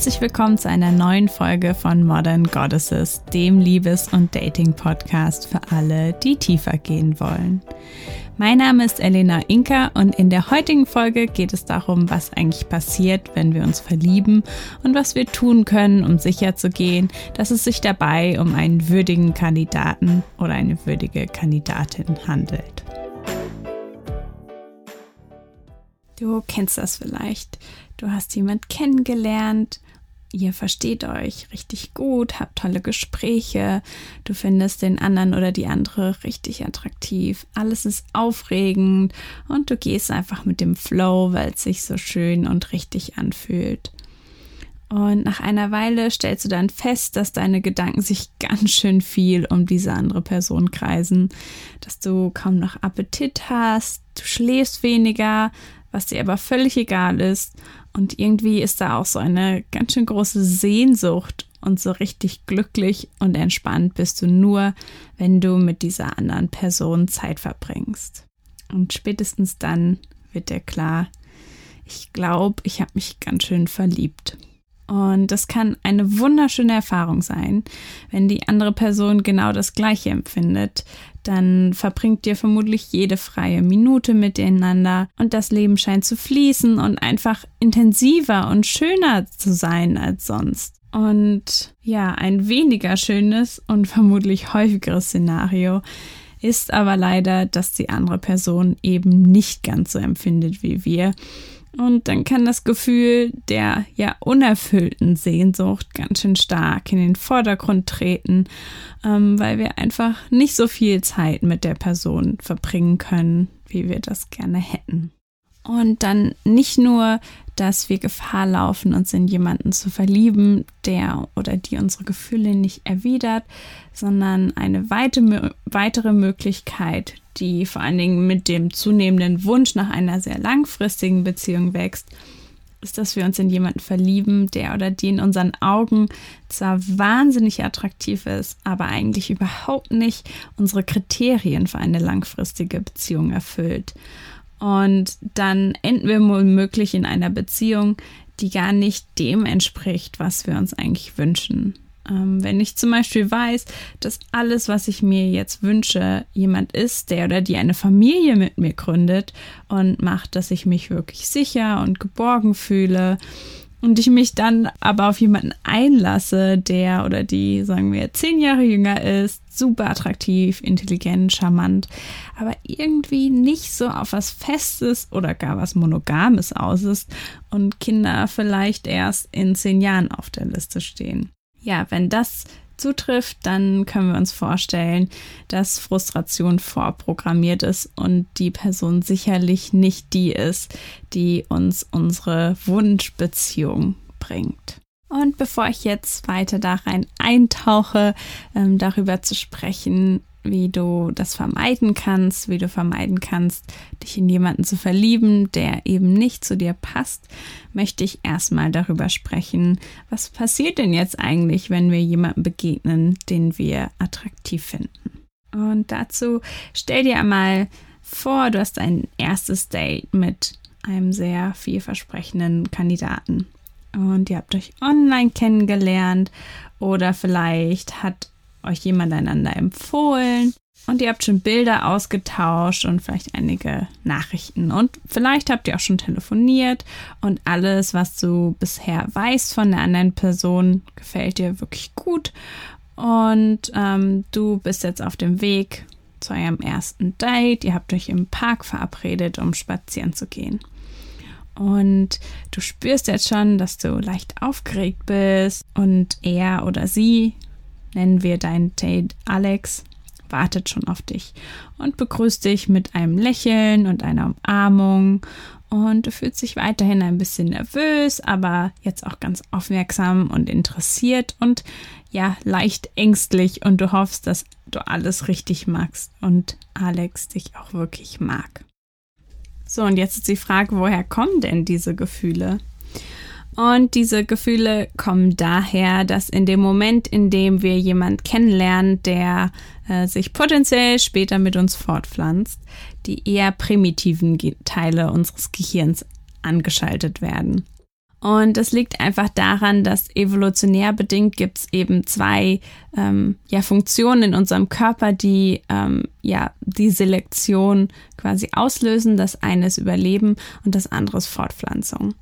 Herzlich willkommen zu einer neuen Folge von Modern Goddesses, dem Liebes- und Dating-Podcast für alle, die tiefer gehen wollen. Mein Name ist Elena Inka und in der heutigen Folge geht es darum, was eigentlich passiert, wenn wir uns verlieben und was wir tun können, um sicherzugehen, dass es sich dabei um einen würdigen Kandidaten oder eine würdige Kandidatin handelt. Du kennst das vielleicht. Du hast jemand kennengelernt ihr versteht euch richtig gut, habt tolle Gespräche, du findest den anderen oder die andere richtig attraktiv, alles ist aufregend und du gehst einfach mit dem Flow, weil es sich so schön und richtig anfühlt. Und nach einer Weile stellst du dann fest, dass deine Gedanken sich ganz schön viel um diese andere Person kreisen, dass du kaum noch Appetit hast, du schläfst weniger, was dir aber völlig egal ist und irgendwie ist da auch so eine ganz schön große Sehnsucht und so richtig glücklich und entspannt bist du nur, wenn du mit dieser anderen Person Zeit verbringst. Und spätestens dann wird dir klar, ich glaube, ich habe mich ganz schön verliebt. Und das kann eine wunderschöne Erfahrung sein, wenn die andere Person genau das Gleiche empfindet. Dann verbringt ihr vermutlich jede freie Minute miteinander und das Leben scheint zu fließen und einfach intensiver und schöner zu sein als sonst. Und ja, ein weniger schönes und vermutlich häufigeres Szenario ist aber leider, dass die andere Person eben nicht ganz so empfindet wie wir und dann kann das Gefühl der ja unerfüllten Sehnsucht ganz schön stark in den Vordergrund treten, ähm, weil wir einfach nicht so viel Zeit mit der Person verbringen können, wie wir das gerne hätten. Und dann nicht nur, dass wir Gefahr laufen, uns in jemanden zu verlieben, der oder die unsere Gefühle nicht erwidert, sondern eine weite, weitere Möglichkeit, die vor allen Dingen mit dem zunehmenden Wunsch nach einer sehr langfristigen Beziehung wächst, ist, dass wir uns in jemanden verlieben, der oder die in unseren Augen zwar wahnsinnig attraktiv ist, aber eigentlich überhaupt nicht unsere Kriterien für eine langfristige Beziehung erfüllt. Und dann enden wir womöglich in einer Beziehung, die gar nicht dem entspricht, was wir uns eigentlich wünschen. Ähm, wenn ich zum Beispiel weiß, dass alles, was ich mir jetzt wünsche, jemand ist, der oder die eine Familie mit mir gründet und macht, dass ich mich wirklich sicher und geborgen fühle, und ich mich dann aber auf jemanden einlasse, der oder die, sagen wir, zehn Jahre jünger ist, super attraktiv, intelligent, charmant, aber irgendwie nicht so auf was Festes oder gar was Monogames aus ist und Kinder vielleicht erst in zehn Jahren auf der Liste stehen. Ja, wenn das zutrifft, dann können wir uns vorstellen, dass Frustration vorprogrammiert ist und die Person sicherlich nicht die ist, die uns unsere Wunschbeziehung bringt. Und bevor ich jetzt weiter da rein eintauche, ähm, darüber zu sprechen, wie du das vermeiden kannst, wie du vermeiden kannst, dich in jemanden zu verlieben, der eben nicht zu dir passt, möchte ich erstmal darüber sprechen, was passiert denn jetzt eigentlich, wenn wir jemanden begegnen, den wir attraktiv finden. Und dazu stell dir einmal vor, du hast ein erstes Date mit einem sehr vielversprechenden Kandidaten. Und ihr habt euch online kennengelernt oder vielleicht hat euch jemand einander empfohlen. Und ihr habt schon Bilder ausgetauscht und vielleicht einige Nachrichten. Und vielleicht habt ihr auch schon telefoniert. Und alles, was du bisher weißt von der anderen Person, gefällt dir wirklich gut. Und ähm, du bist jetzt auf dem Weg zu eurem ersten Date. Ihr habt euch im Park verabredet, um spazieren zu gehen. Und du spürst jetzt schon, dass du leicht aufgeregt bist. Und er oder sie nennen wir dein Date Alex, wartet schon auf dich und begrüßt dich mit einem Lächeln und einer Umarmung. Und du fühlst dich weiterhin ein bisschen nervös, aber jetzt auch ganz aufmerksam und interessiert und ja, leicht ängstlich. Und du hoffst, dass du alles richtig magst und Alex dich auch wirklich mag. So, und jetzt ist die Frage, woher kommen denn diese Gefühle? Und diese Gefühle kommen daher, dass in dem Moment, in dem wir jemand kennenlernen, der äh, sich potenziell später mit uns fortpflanzt, die eher primitiven Teile unseres Gehirns angeschaltet werden. Und das liegt einfach daran, dass evolutionär bedingt gibt es eben zwei ähm, ja, Funktionen in unserem Körper, die ähm, ja die Selektion quasi auslösen. Das eine ist Überleben und das andere ist Fortpflanzung.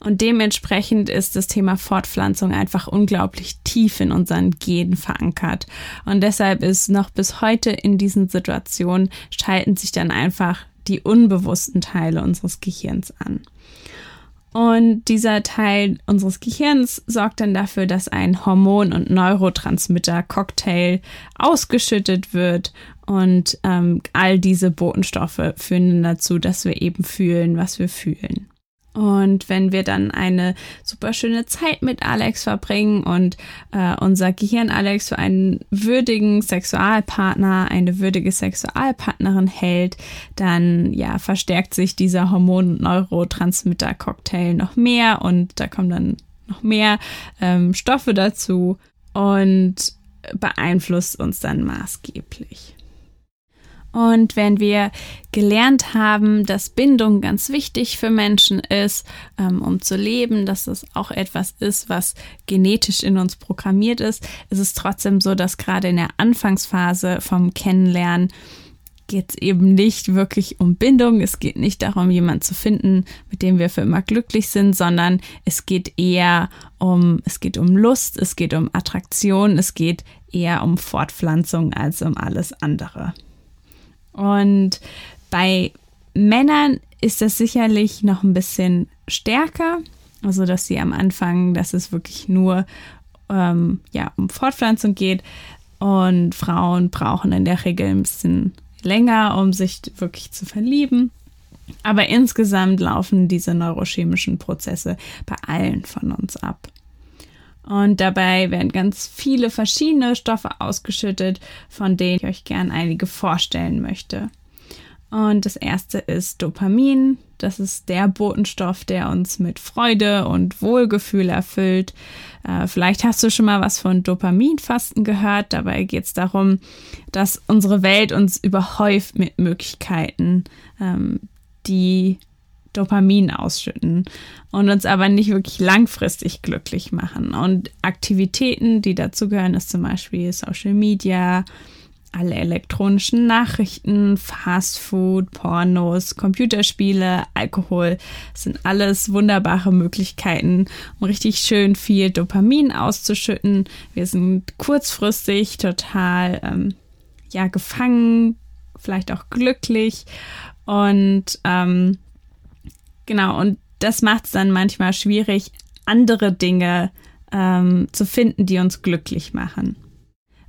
Und dementsprechend ist das Thema Fortpflanzung einfach unglaublich tief in unseren Genen verankert. Und deshalb ist noch bis heute in diesen Situationen schalten sich dann einfach die unbewussten Teile unseres Gehirns an. Und dieser Teil unseres Gehirns sorgt dann dafür, dass ein Hormon- und Neurotransmitter-Cocktail ausgeschüttet wird. Und ähm, all diese Botenstoffe führen dazu, dass wir eben fühlen, was wir fühlen. Und wenn wir dann eine super schöne Zeit mit Alex verbringen und äh, unser Gehirn Alex für einen würdigen Sexualpartner, eine würdige Sexualpartnerin hält, dann ja verstärkt sich dieser Hormon- und Neurotransmitter-Cocktail noch mehr und da kommen dann noch mehr ähm, Stoffe dazu und beeinflusst uns dann maßgeblich. Und wenn wir gelernt haben, dass Bindung ganz wichtig für Menschen ist, ähm, um zu leben, dass es auch etwas ist, was genetisch in uns programmiert ist, ist es trotzdem so, dass gerade in der Anfangsphase vom Kennenlernen geht es eben nicht wirklich um Bindung. Es geht nicht darum, jemanden zu finden, mit dem wir für immer glücklich sind, sondern es geht eher um, es geht um Lust, es geht um Attraktion, es geht eher um Fortpflanzung als um alles andere. Und bei Männern ist das sicherlich noch ein bisschen stärker. Also, dass sie am Anfang, dass es wirklich nur ähm, ja, um Fortpflanzung geht. Und Frauen brauchen in der Regel ein bisschen länger, um sich wirklich zu verlieben. Aber insgesamt laufen diese neurochemischen Prozesse bei allen von uns ab. Und dabei werden ganz viele verschiedene Stoffe ausgeschüttet, von denen ich euch gern einige vorstellen möchte. Und das erste ist Dopamin. Das ist der Botenstoff, der uns mit Freude und Wohlgefühl erfüllt. Äh, vielleicht hast du schon mal was von Dopaminfasten gehört. Dabei geht es darum, dass unsere Welt uns überhäuft mit Möglichkeiten, ähm, die Dopamin ausschütten und uns aber nicht wirklich langfristig glücklich machen. Und Aktivitäten, die dazu gehören, ist zum Beispiel Social Media, alle elektronischen Nachrichten, Fastfood, Pornos, Computerspiele, Alkohol sind alles wunderbare Möglichkeiten, um richtig schön viel Dopamin auszuschütten. Wir sind kurzfristig total ähm, ja gefangen, vielleicht auch glücklich und ähm, Genau, und das macht es dann manchmal schwierig, andere Dinge ähm, zu finden, die uns glücklich machen.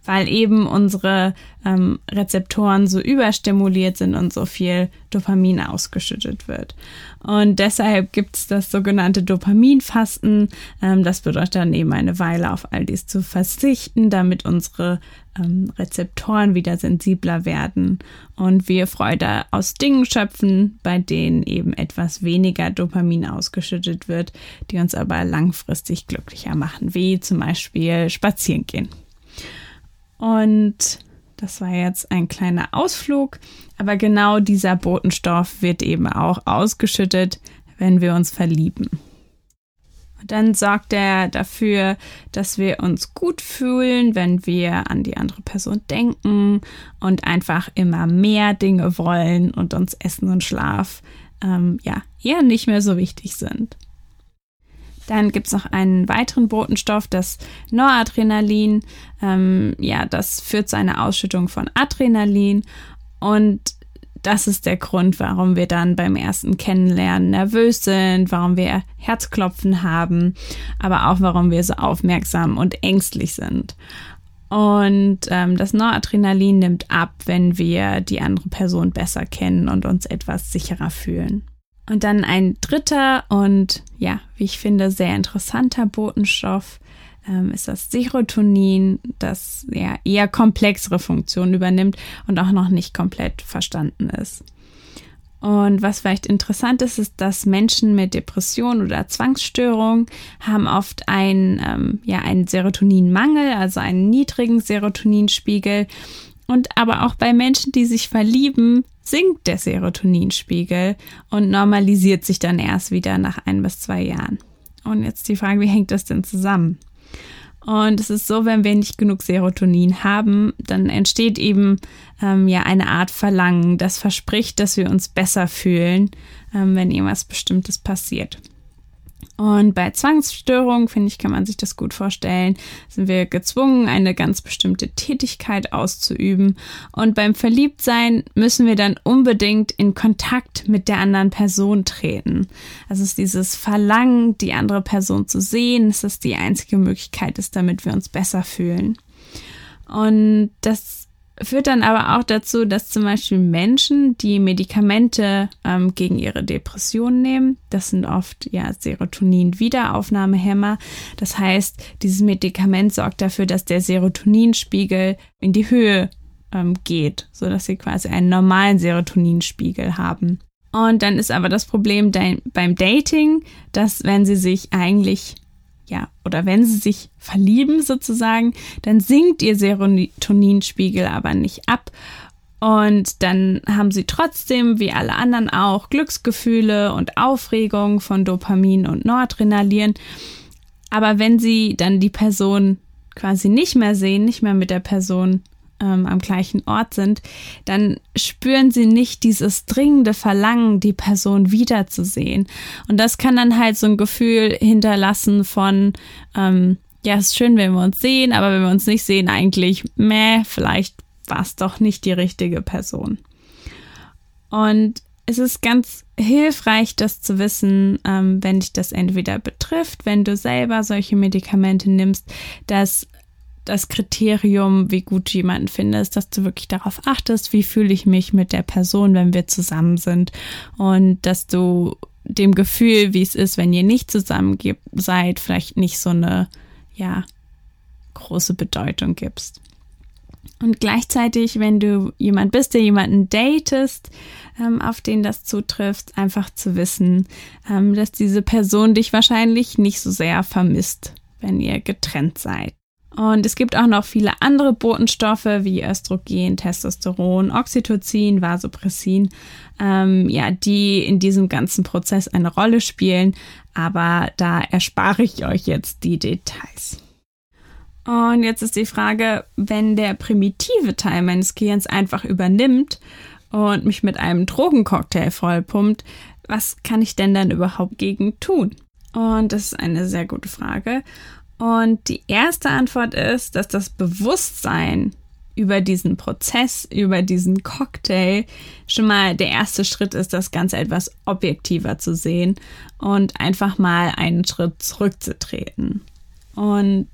Weil eben unsere ähm, Rezeptoren so überstimuliert sind und so viel Dopamin ausgeschüttet wird. Und deshalb gibt es das sogenannte Dopaminfasten. Ähm, das bedeutet dann eben eine Weile auf all dies zu verzichten, damit unsere ähm, Rezeptoren wieder sensibler werden und wir Freude aus Dingen schöpfen, bei denen eben etwas weniger Dopamin ausgeschüttet wird, die uns aber langfristig glücklicher machen, wie zum Beispiel spazieren gehen. Und das war jetzt ein kleiner Ausflug, aber genau dieser Botenstoff wird eben auch ausgeschüttet, wenn wir uns verlieben. Und dann sorgt er dafür, dass wir uns gut fühlen, wenn wir an die andere Person denken und einfach immer mehr Dinge wollen und uns Essen und Schlaf ähm, ja eher nicht mehr so wichtig sind. Dann gibt es noch einen weiteren Botenstoff, das Noradrenalin. Ähm, ja, das führt zu einer Ausschüttung von Adrenalin. Und das ist der Grund, warum wir dann beim ersten Kennenlernen nervös sind, warum wir Herzklopfen haben, aber auch warum wir so aufmerksam und ängstlich sind. Und ähm, das Noradrenalin nimmt ab, wenn wir die andere Person besser kennen und uns etwas sicherer fühlen. Und dann ein dritter und ja, wie ich finde, sehr interessanter Botenstoff ähm, ist das Serotonin, das ja eher komplexere Funktionen übernimmt und auch noch nicht komplett verstanden ist. Und was vielleicht interessant ist, ist, dass Menschen mit Depression oder Zwangsstörung haben oft einen, ähm, ja, einen Serotoninmangel, also einen niedrigen Serotoninspiegel. Und aber auch bei Menschen, die sich verlieben, sinkt der Serotoninspiegel und normalisiert sich dann erst wieder nach ein bis zwei Jahren. Und jetzt die Frage, wie hängt das denn zusammen? Und es ist so, wenn wir nicht genug Serotonin haben, dann entsteht eben ähm, ja eine Art Verlangen, das verspricht, dass wir uns besser fühlen, ähm, wenn irgendwas Bestimmtes passiert. Und bei Zwangsstörungen, finde ich, kann man sich das gut vorstellen, sind wir gezwungen, eine ganz bestimmte Tätigkeit auszuüben. Und beim Verliebtsein müssen wir dann unbedingt in Kontakt mit der anderen Person treten. Also es ist dieses Verlangen, die andere Person zu sehen, dass das die einzige Möglichkeit ist, damit wir uns besser fühlen. Und das führt dann aber auch dazu, dass zum Beispiel Menschen, die Medikamente ähm, gegen ihre Depression nehmen, das sind oft ja Serotonin-Wiederaufnahmehämmer. Das heißt, dieses Medikament sorgt dafür, dass der Serotoninspiegel in die Höhe ähm, geht, so dass sie quasi einen normalen Serotoninspiegel haben. Und dann ist aber das Problem beim Dating, dass wenn sie sich eigentlich ja, oder wenn sie sich verlieben sozusagen, dann sinkt ihr Serotoninspiegel aber nicht ab. Und dann haben sie trotzdem, wie alle anderen auch, Glücksgefühle und Aufregung von Dopamin und Noradrenalin. Aber wenn sie dann die Person quasi nicht mehr sehen, nicht mehr mit der Person ähm, am gleichen Ort sind, dann spüren sie nicht dieses dringende Verlangen, die Person wiederzusehen. Und das kann dann halt so ein Gefühl hinterlassen von, ähm, ja, es ist schön, wenn wir uns sehen, aber wenn wir uns nicht sehen, eigentlich, meh, vielleicht war es doch nicht die richtige Person. Und es ist ganz hilfreich, das zu wissen, ähm, wenn dich das entweder betrifft, wenn du selber solche Medikamente nimmst, dass das Kriterium, wie gut jemanden findest, dass du wirklich darauf achtest, wie fühle ich mich mit der Person, wenn wir zusammen sind und dass du dem Gefühl, wie es ist, wenn ihr nicht zusammen seid, vielleicht nicht so eine, ja, große Bedeutung gibst. Und gleichzeitig, wenn du jemand bist, der jemanden datest, ähm, auf den das zutrifft, einfach zu wissen, ähm, dass diese Person dich wahrscheinlich nicht so sehr vermisst, wenn ihr getrennt seid. Und es gibt auch noch viele andere Botenstoffe wie Östrogen, Testosteron, Oxytocin, Vasopressin, ähm, ja, die in diesem ganzen Prozess eine Rolle spielen. Aber da erspare ich euch jetzt die Details. Und jetzt ist die Frage, wenn der primitive Teil meines Gehirns einfach übernimmt und mich mit einem Drogencocktail vollpumpt, was kann ich denn dann überhaupt gegen tun? Und das ist eine sehr gute Frage. Und die erste Antwort ist, dass das Bewusstsein über diesen Prozess, über diesen Cocktail schon mal der erste Schritt ist, das Ganze etwas objektiver zu sehen und einfach mal einen Schritt zurückzutreten. Und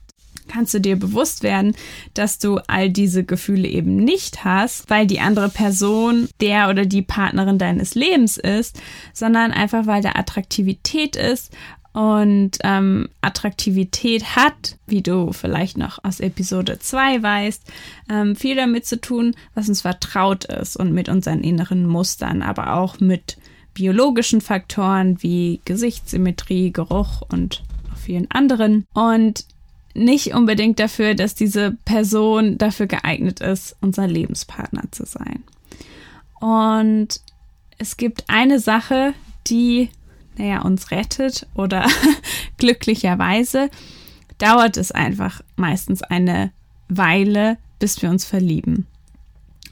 kannst du dir bewusst werden, dass du all diese Gefühle eben nicht hast, weil die andere Person der oder die Partnerin deines Lebens ist, sondern einfach weil da Attraktivität ist und ähm, Attraktivität hat, wie du vielleicht noch aus Episode 2 weißt, ähm, viel damit zu tun, was uns vertraut ist und mit unseren inneren Mustern, aber auch mit biologischen Faktoren wie Gesichtssymmetrie, Geruch und vielen anderen. Und nicht unbedingt dafür, dass diese Person dafür geeignet ist, unser Lebenspartner zu sein. Und es gibt eine Sache, die naja, uns rettet oder glücklicherweise dauert es einfach meistens eine Weile, bis wir uns verlieben.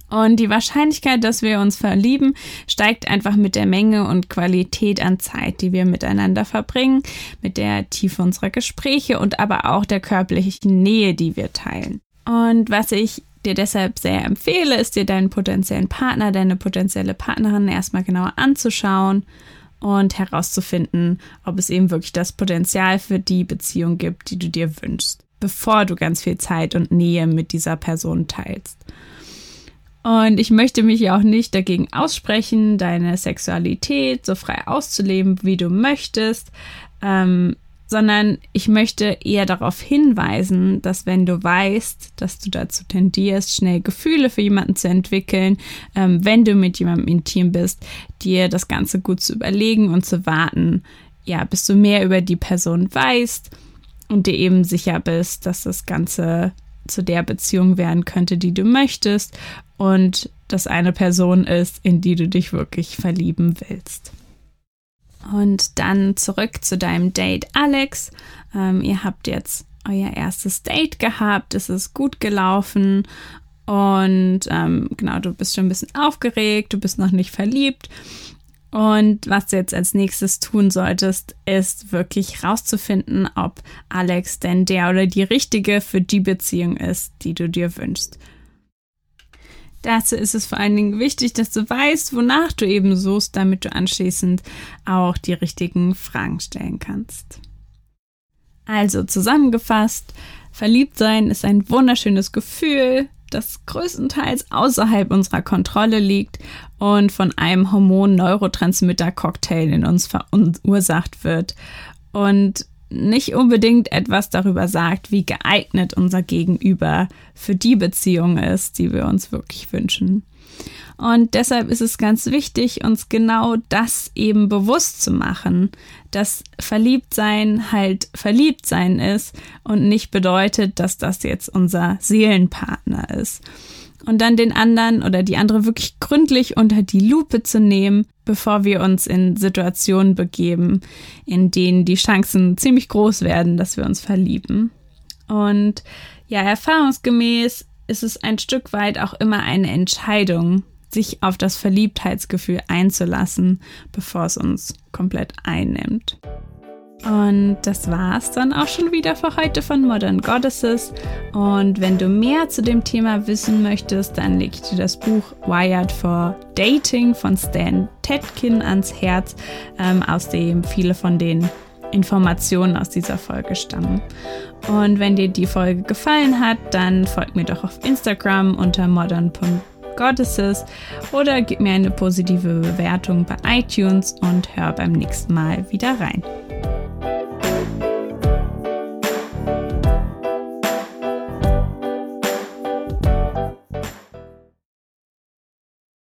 Und die Wahrscheinlichkeit, dass wir uns verlieben, steigt einfach mit der Menge und Qualität an Zeit, die wir miteinander verbringen, mit der Tiefe unserer Gespräche und aber auch der körperlichen Nähe, die wir teilen. Und was ich dir deshalb sehr empfehle, ist dir deinen potenziellen Partner, deine potenzielle Partnerin erstmal genauer anzuschauen und herauszufinden, ob es eben wirklich das Potenzial für die Beziehung gibt, die du dir wünschst, bevor du ganz viel Zeit und Nähe mit dieser Person teilst. Und ich möchte mich auch nicht dagegen aussprechen, deine Sexualität so frei auszuleben, wie du möchtest. Ähm, sondern ich möchte eher darauf hinweisen, dass wenn du weißt, dass du dazu tendierst, schnell Gefühle für jemanden zu entwickeln, ähm, wenn du mit jemandem intim bist, dir das Ganze gut zu überlegen und zu warten, ja, bis du mehr über die Person weißt und dir eben sicher bist, dass das Ganze zu der Beziehung werden könnte, die du möchtest und das eine Person ist, in die du dich wirklich verlieben willst. Und dann zurück zu deinem Date, Alex. Ähm, ihr habt jetzt euer erstes Date gehabt, es ist gut gelaufen und ähm, genau, du bist schon ein bisschen aufgeregt, du bist noch nicht verliebt. Und was du jetzt als nächstes tun solltest, ist wirklich rauszufinden, ob Alex denn der oder die richtige für die Beziehung ist, die du dir wünschst. Dazu ist es vor allen Dingen wichtig, dass du weißt, wonach du eben suchst, damit du anschließend auch die richtigen Fragen stellen kannst. Also zusammengefasst, verliebt sein ist ein wunderschönes Gefühl, das größtenteils außerhalb unserer Kontrolle liegt und von einem Hormon-Neurotransmitter-Cocktail in uns verursacht wird. Und nicht unbedingt etwas darüber sagt, wie geeignet unser Gegenüber für die Beziehung ist, die wir uns wirklich wünschen. Und deshalb ist es ganz wichtig, uns genau das eben bewusst zu machen, dass Verliebtsein halt Verliebtsein ist und nicht bedeutet, dass das jetzt unser Seelenpartner ist und dann den anderen oder die andere wirklich gründlich unter die Lupe zu nehmen, bevor wir uns in Situationen begeben, in denen die Chancen ziemlich groß werden, dass wir uns verlieben. Und ja, erfahrungsgemäß ist es ein Stück weit auch immer eine Entscheidung, sich auf das Verliebtheitsgefühl einzulassen, bevor es uns komplett einnimmt. Und das war's dann auch schon wieder für heute von Modern Goddesses. Und wenn du mehr zu dem Thema wissen möchtest, dann leg ich dir das Buch Wired for Dating von Stan Tetkin ans Herz, ähm, aus dem viele von den Informationen aus dieser Folge stammen. Und wenn dir die Folge gefallen hat, dann folg mir doch auf Instagram unter modern.goddesses oder gib mir eine positive Bewertung bei iTunes und hör beim nächsten Mal wieder rein.